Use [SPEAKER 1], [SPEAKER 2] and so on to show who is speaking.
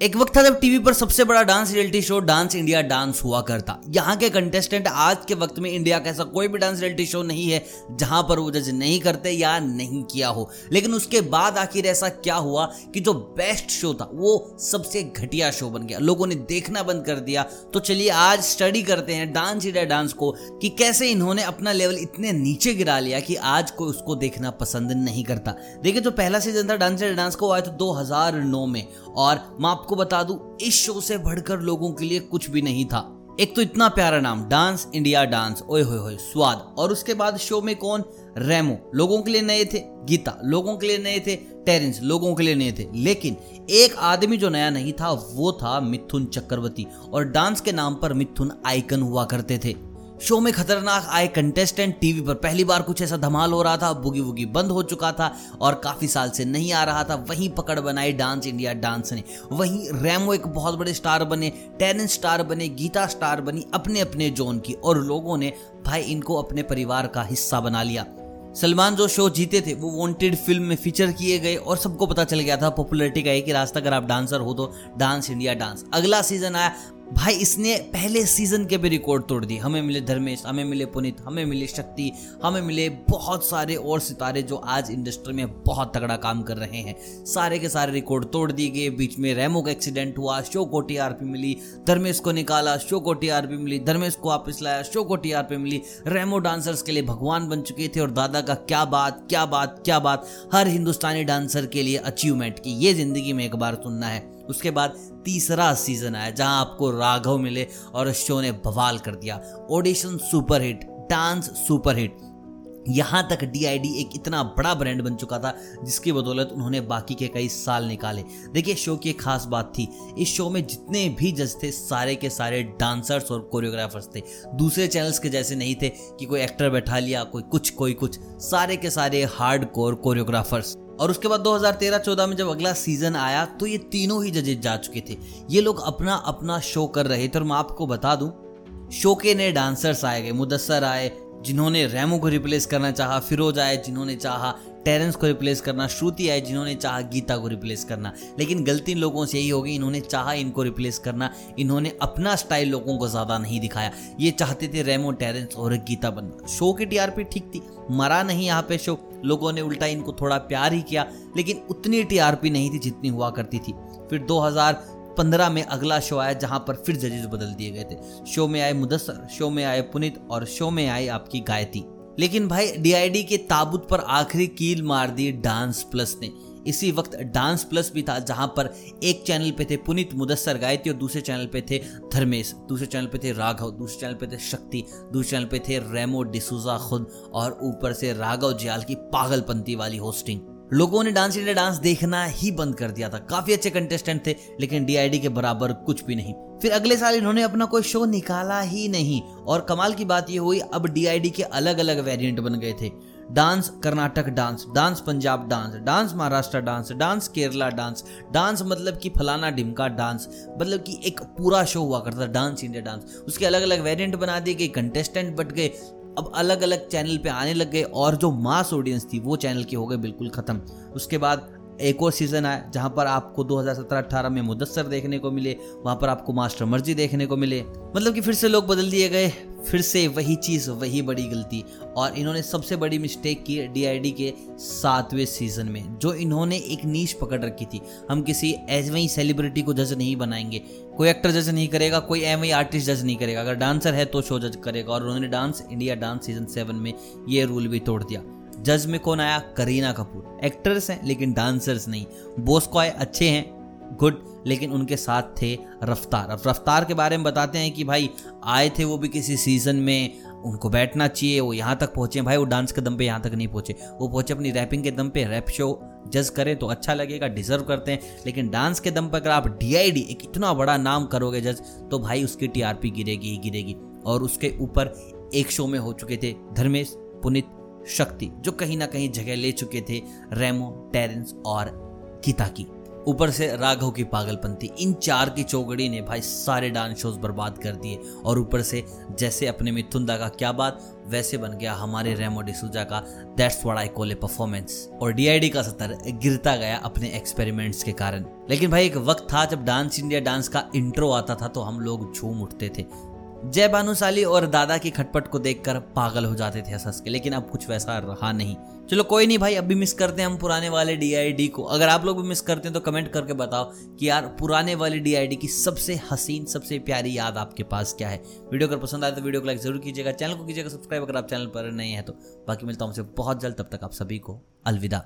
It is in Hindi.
[SPEAKER 1] एक वक्त था जब टीवी पर सबसे बड़ा dance reality show Dance India Dance हुआ करता। यहाँ के कंटेस्टेंट आज के वक्त में इंडिया का ऐसा कोई भी डांस रियलिटी शो नहीं है, जहाँ पर वो जज नहीं करते या नहीं किया हो। लेकिन उसके बाद आखिर ऐसा क्या हुआ कि जो बेस्ट शो था, वो सबसे घटिया शो बन गया। लोगों ने देखना बंद कर दिया। तो चलिए आज स्टडी करते हैं डांस इंडिया डांस को, कि कैसे इन्होंने अपना लेवल इतने नीचे गिरा लिया कि आज कोई उसको देखना पसंद नहीं करता। देखिए जो पहला सीज़न था डांस इंडिया डांस को आया था दो में। और मैं आपको बता दूँ, इस शो से बढ़कर लोगों के लिए कुछ भी नहीं था। एक तो इतना प्यारा नाम, डांस इंडिया डांस, ओए होए होए, स्वाद। और उसके बाद शो में कौन? रेमो, लोगों के लिए नए थे। गीता, लोगों के लिए नए थे। टेरेंस, लोगों के लिए नए थे। लेकिन एक आदमी जो नया नहीं था, वो था मिथुन चक्रवर्ती। और डांस के नाम पर मिथुन आइकन हुआ करते थे। शो में खतरनाक आए कंटेस्टेंट टीवी पर पहली बार कुछ ऐसा धमाल हो रहा था बुगी वुगी बंद हो चुका था और काफ़ी साल से नहीं आ रहा था। वहीं पकड़ बनाई डांस इंडिया डांस ने। वहीं रैमो एक बहुत बड़े स्टार बने टेनिस स्टार बने, गीता स्टार बनी अपने अपने जोन की और लोगों ने भाई इनको अपने परिवार का हिस्सा बना लिया। सलमान जो शो जीते थे, वो वांटेड फ़िल्म में फीचर किए गए और सबको पता चल गया था पॉपुलरिटी का एक ही रास्ता। अगर आप डांसर हो तो डांस इंडिया डांस अगला सीज़न आया भाई, इसने पहले सीज़न के भी रिकॉर्ड तोड़ दिए हमें मिले धर्मेश, हमें मिले पुनीत, हमें मिले शक्ति, हमें मिले बहुत सारे और सितारे जो आज इंडस्ट्री में बहुत तगड़ा काम कर रहे हैं। सारे के सारे रिकॉर्ड तोड़ दिए गए। बीच में रेमो का एक्सीडेंट हुआ शो को टीआरपी मिली, धर्मेश को निकाला शो को टीआरपी मिली, धर्मेश को वापस लाया शो को टीआरपी मिली। रेमो डांसर्स के लिए भगवान बन चुके थे और दादा का क्या बात क्या बात क्या बात। हर हिंदुस्तानी डांसर के लिए अचीवमेंट की। ये ज़िंदगी में एक बार सुनना है। उसके बाद तीसरा सीज़न आया, जहाँ आपको राघव मिले और शो ने बवाल कर दिया। Audition super hit dance super hit यहाँ तक डीआईडी एक इतना बड़ा ब्रांड बन चुका था, जिसकी बदौलत उन्होंने बाकी के कई साल निकाले। देखिए शो की एक खास बात थी, इस शो में जितने भी जज थे, सारे के सारे डांसर्स और कोरियोग्राफर्स थे। दूसरे चैनल्स के जैसे नहीं थे कि कोई एक्टर बैठा लिया, कोई कुछ कोई कुछ। सारे के सारे हार्ड कोर कोरियोग्राफर्स और उसके बाद 2013-14 में जब अगला सीज़न आया तो ये तीनों ही जजेज जा चुके थे। ये लोग अपना अपना शो कर रहे थे और मैं आपको बता दूँ शो के नए डांसर्स आए गए, मुदस्सर आए जिन्होंने रेमो को रिप्लेस करना चाहा, फिरोज आए जिन्होंने चाहा, टेरेंस को रिप्लेस करना, श्रुति आए जिन्होंने चाहा, गीता को रिप्लेस करना। लेकिन गलती इन लोगों से यही होगी, इन्होंने चाहा इनको रिप्लेस करना, इन्होंने अपना स्टाइल लोगों को ज़्यादा नहीं दिखाया। ये चाहते थे रेमो, टेरेंस और गीता बनना शो की टीआरपी ठीक थी, मरा नहीं यहाँ पे शो। लोगों ने उल्टा इनको थोड़ा प्यार ही किया, लेकिन उतनी टीआरपी नहीं थी जितनी हुआ करती थी। फिर 2015 में अगला शो आया जहाँ पर फिर जजेस बदल दिए गए थे। शो में आए मुदस्सर, शो में आए पुनित और शो में आई आपकी गायती। लेकिन भाई डीआईडी के ताबूत पर आखिरी कील मार दी डांस प्लस ने। इसी वक्त डांस प्लस भी था जहाँ पर एक चैनल पे थे पुनीत मुदस्सर गायत्री और दूसरे चैनल पे थे धर्मेश। दूसरे चैनल पे थे राघव, दूसरे चैनल पे थे शक्ति, दूसरे चैनल पे थे रेमो डिसूजा खुद और ऊपर से राघव जियाल की पागलपंती वाली होस्टिंग। लोगों ने डांस इंडिया डांस देखना ही बंद कर दिया था। काफ़ी अच्छे कंटेस्टेंट थे, लेकिन डीआईडी के बराबर कुछ भी नहीं। फिर अगले साल इन्होंने अपना कोई शो निकाला ही नहीं। और कमाल की बात यह हुई, अब डीआईडी के अलग अलग वेरिएंट बन गए थे। Dance Karnataka dance dance Punjab dance dance Maharashtra dance dance Kerala dance dance मतलब कि फलाना डिमका डांस मतलब कि एक पूरा शो हुआ करता था, डांस इंडिया डांस। उसके अलग अलग वेरिएंट बना दिए गए कंटेस्टेंट बट गए। अब अलग अलग चैनल पे आने लग गए और जो मास ऑडियंस थी, वो चैनल की हो गए बिल्कुल ख़त्म। उसके बाद एक और सीज़न आया, जहाँ पर आपको 2017-18 में मुदस्सर देखने को मिले, वहाँ पर आपको मास्टर मर्ज़ी देखने को मिले। मतलब कि फिर से लोग बदल दिए गए, फिर से वही चीज़, वही बड़ी गलती। और इन्होंने सबसे बड़ी मिस्टेक की डीआईडी के सातवें सीज़न में, जो इन्होंने एक नीच पकड़ रखी थी। हम किसी एज वही सेलिब्रिटी को जज नहीं बनाएँगे। कोई एक्टर जज नहीं करेगा, कोई एम वही आर्टिस्ट जज नहीं करेगा। अगर डांसर है तो शो जज करेगा, और उन्होंने Dance India Dance season seven में ये रूल भी तोड़ दिया। जज में कौन आया? करीना कपूर। एक्टर्स हैं, लेकिन डांसर्स नहीं। बोस्कॉय अच्छे हैं, गुड, लेकिन उनके साथ थे रफ्तार। अब रफ्तार के बारे में बताते हैं कि भाई, आए थे वो भी किसी सीज़न में, उनको बैठना चाहिए, वो यहाँ तक पहुँचे। भाई, वो डांस के दम पे यहाँ तक नहीं पहुँचे। वो पहुँचे अपनी रैपिंग के दम पे, रैप शो जज करें तो अच्छा लगेगा डिजर्व करते हैं। लेकिन डांस के दम पर अगर आप डी एक इतना बड़ा नाम करोगे जज तो भाई उसकी टीआरपी गिरेगी ही गिरेगी। और उसके ऊपर एक शो में हो चुके थे धर्मेश, पुनित शक्ति जो कहीं ना कहीं जगह ले चुके थे रेमो, टेरेंस और गीता की। ऊपर से राघव की पागलपंती, इन चार की चौगड़ी ने भाई सारे डांस शोज़ बर्बाद कर दिए और ऊपर से जैसे अपने मिथुन दा का क्या बात, वैसे बन गया हमारे रेमो डिसूजा का। That's what I call performance और डीआईडी का सतर गिरता गया अपने एक्सपेरिमेंट्स के कारण। लेकिन भाई एक वक्त था जब डांस इंडिया डांस का इंट्रो आता था तो हम लोग झूम उठते थे। जय भानुशाली और दादा की खटपट को देखकर पागल हो जाते थे हंस के, लेकिन अब कुछ वैसा रहा नहीं। चलो कोई नहीं भाई, अभी मिस करते हैं हम पुराने वाले डी को। अगर आप लोग भी मिस करते हैं तो कमेंट करके बताओ कि यार पुराने वाले डी की सबसे हसीन, सबसे प्यारी याद आपके पास क्या है। वीडियो अगर पसंद आए तो वीडियो को लाइक ज़रूर कीजिएगा, चैनल को कीजिएगा सब्सक्राइब अगर आप चैनल पर नए हैं तो। बाकी मिलता हूँ बहुत जल्द, तब तक आप सभी को अलविदा।